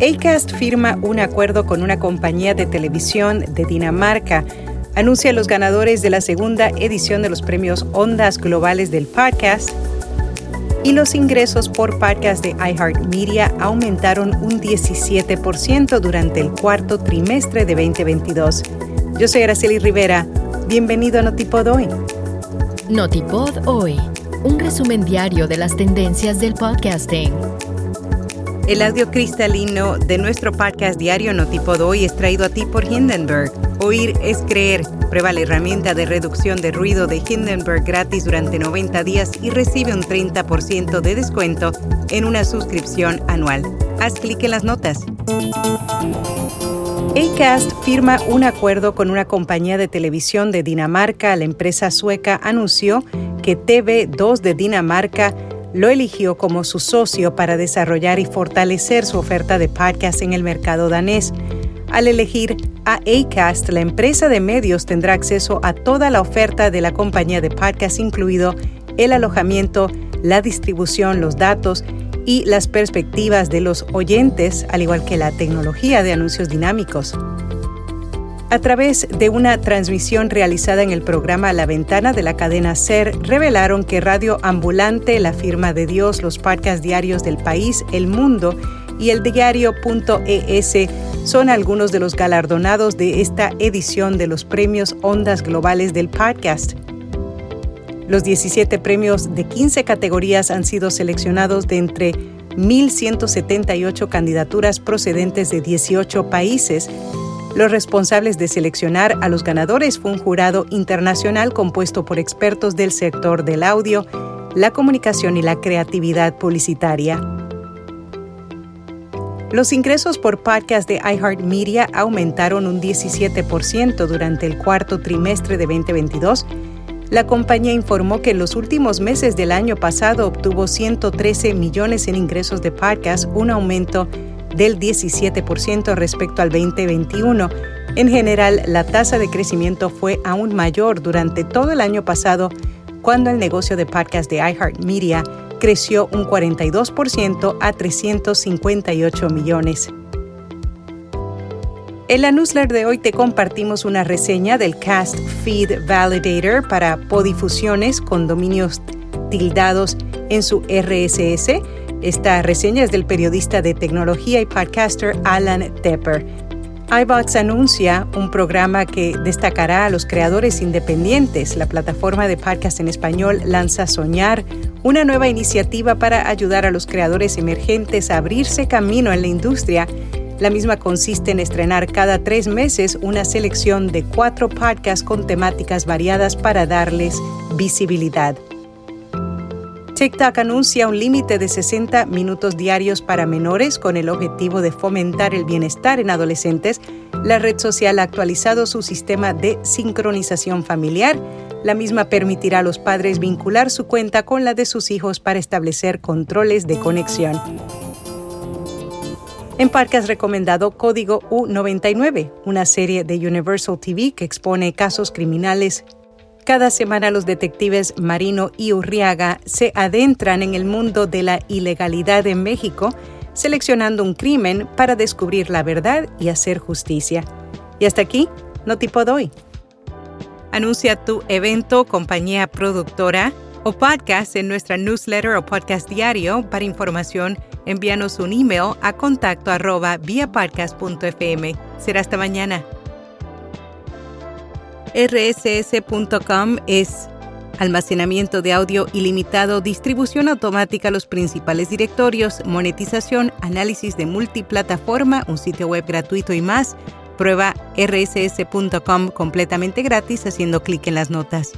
Acast firma un acuerdo con una compañía de televisión de Dinamarca. Anuncia los ganadores de la segunda edición de los premios Ondas Globales del Podcast. Y los ingresos por podcast de iHeartMedia aumentaron un 17% durante el cuarto trimestre de 2022. Yo soy Araceli Rivera. Bienvenido a Notipod Hoy. Notipod Hoy, un resumen diario de las tendencias del podcasting el audio cristalino de nuestro podcast diario Notipod hoy es traído a ti por Hindenburg. Oír es creer. Prueba la herramienta de reducción de ruido de Hindenburg gratis durante 90 días y recibe un 30% de descuento en una suscripción anual. Haz clic en las notas. Acast firma un acuerdo con una compañía de televisión de Dinamarca. La empresa sueca anunció que TV2 de Dinamarca lo eligió como su socio para desarrollar y fortalecer su oferta de podcast en el mercado danés. Al elegir a Acast, la empresa de medios tendrá acceso a toda la oferta de la compañía de podcast, incluido el alojamiento, la distribución, los datos y las perspectivas de los oyentes, al igual que la tecnología de anuncios dinámicos. A través de una transmisión realizada en el programa La Ventana de la cadena SER, revelaron que Radio Ambulante, La Firma de Dios, los podcasts diarios del país, El Mundo y el diario.es son algunos de los galardonados de esta edición de los premios Ondas Globales del Podcast. Los 17 premios de 15 categorías han sido seleccionados de entre 1.178 candidaturas procedentes de 18 países los responsables de seleccionar a los ganadores fue un jurado internacional compuesto por expertos del sector del audio, la comunicación y la creatividad publicitaria. Los ingresos por podcast de iHeartMedia aumentaron un 17% durante el cuarto trimestre de 2022. La compañía informó que en los últimos meses del año pasado obtuvo 113 millones en ingresos de podcast, un aumento del 17% respecto al 2021. En general, la tasa de crecimiento fue aún mayor durante todo el año pasado, cuando el negocio de podcast de iHeartMedia creció un 42% a 358 millones. En la newsletter de hoy te compartimos una reseña del Cast Feed Validator para podifusiones con dominios tildados en su RSS esta reseña es del periodista de tecnología y podcaster Alan Tepper. iBots anuncia un programa que destacará a los creadores independientes. La plataforma de podcast en español lanza Soñar, una nueva iniciativa para ayudar a los creadores emergentes a abrirse camino en la industria. La misma consiste en estrenar cada tres meses una selección de cuatro podcasts con temáticas variadas para darles visibilidad. TikTok anuncia un límite de 60 minutos diarios para menores con el objetivo de fomentar el bienestar en adolescentes. La red social ha actualizado su sistema de sincronización familiar. La misma permitirá a los padres vincular su cuenta con la de sus hijos para establecer controles de conexión. En Parque has recomendado Código U99, una serie de Universal TV que expone casos criminales cada semana los detectives Marino y Urriaga se adentran en el mundo de la ilegalidad en México, seleccionando un crimen para descubrir la verdad y hacer justicia. Y hasta aquí, no tipo doy. Anuncia tu evento, compañía productora o podcast en nuestra newsletter o podcast diario. Para información, envíanos un email a contacto arroba viapodcast.fm. Será hasta mañana rss.com es almacenamiento de audio ilimitado, distribución automática a los principales directorios, monetización, análisis de multiplataforma, un sitio web gratuito y más. Prueba rss.com completamente gratis haciendo clic en las notas.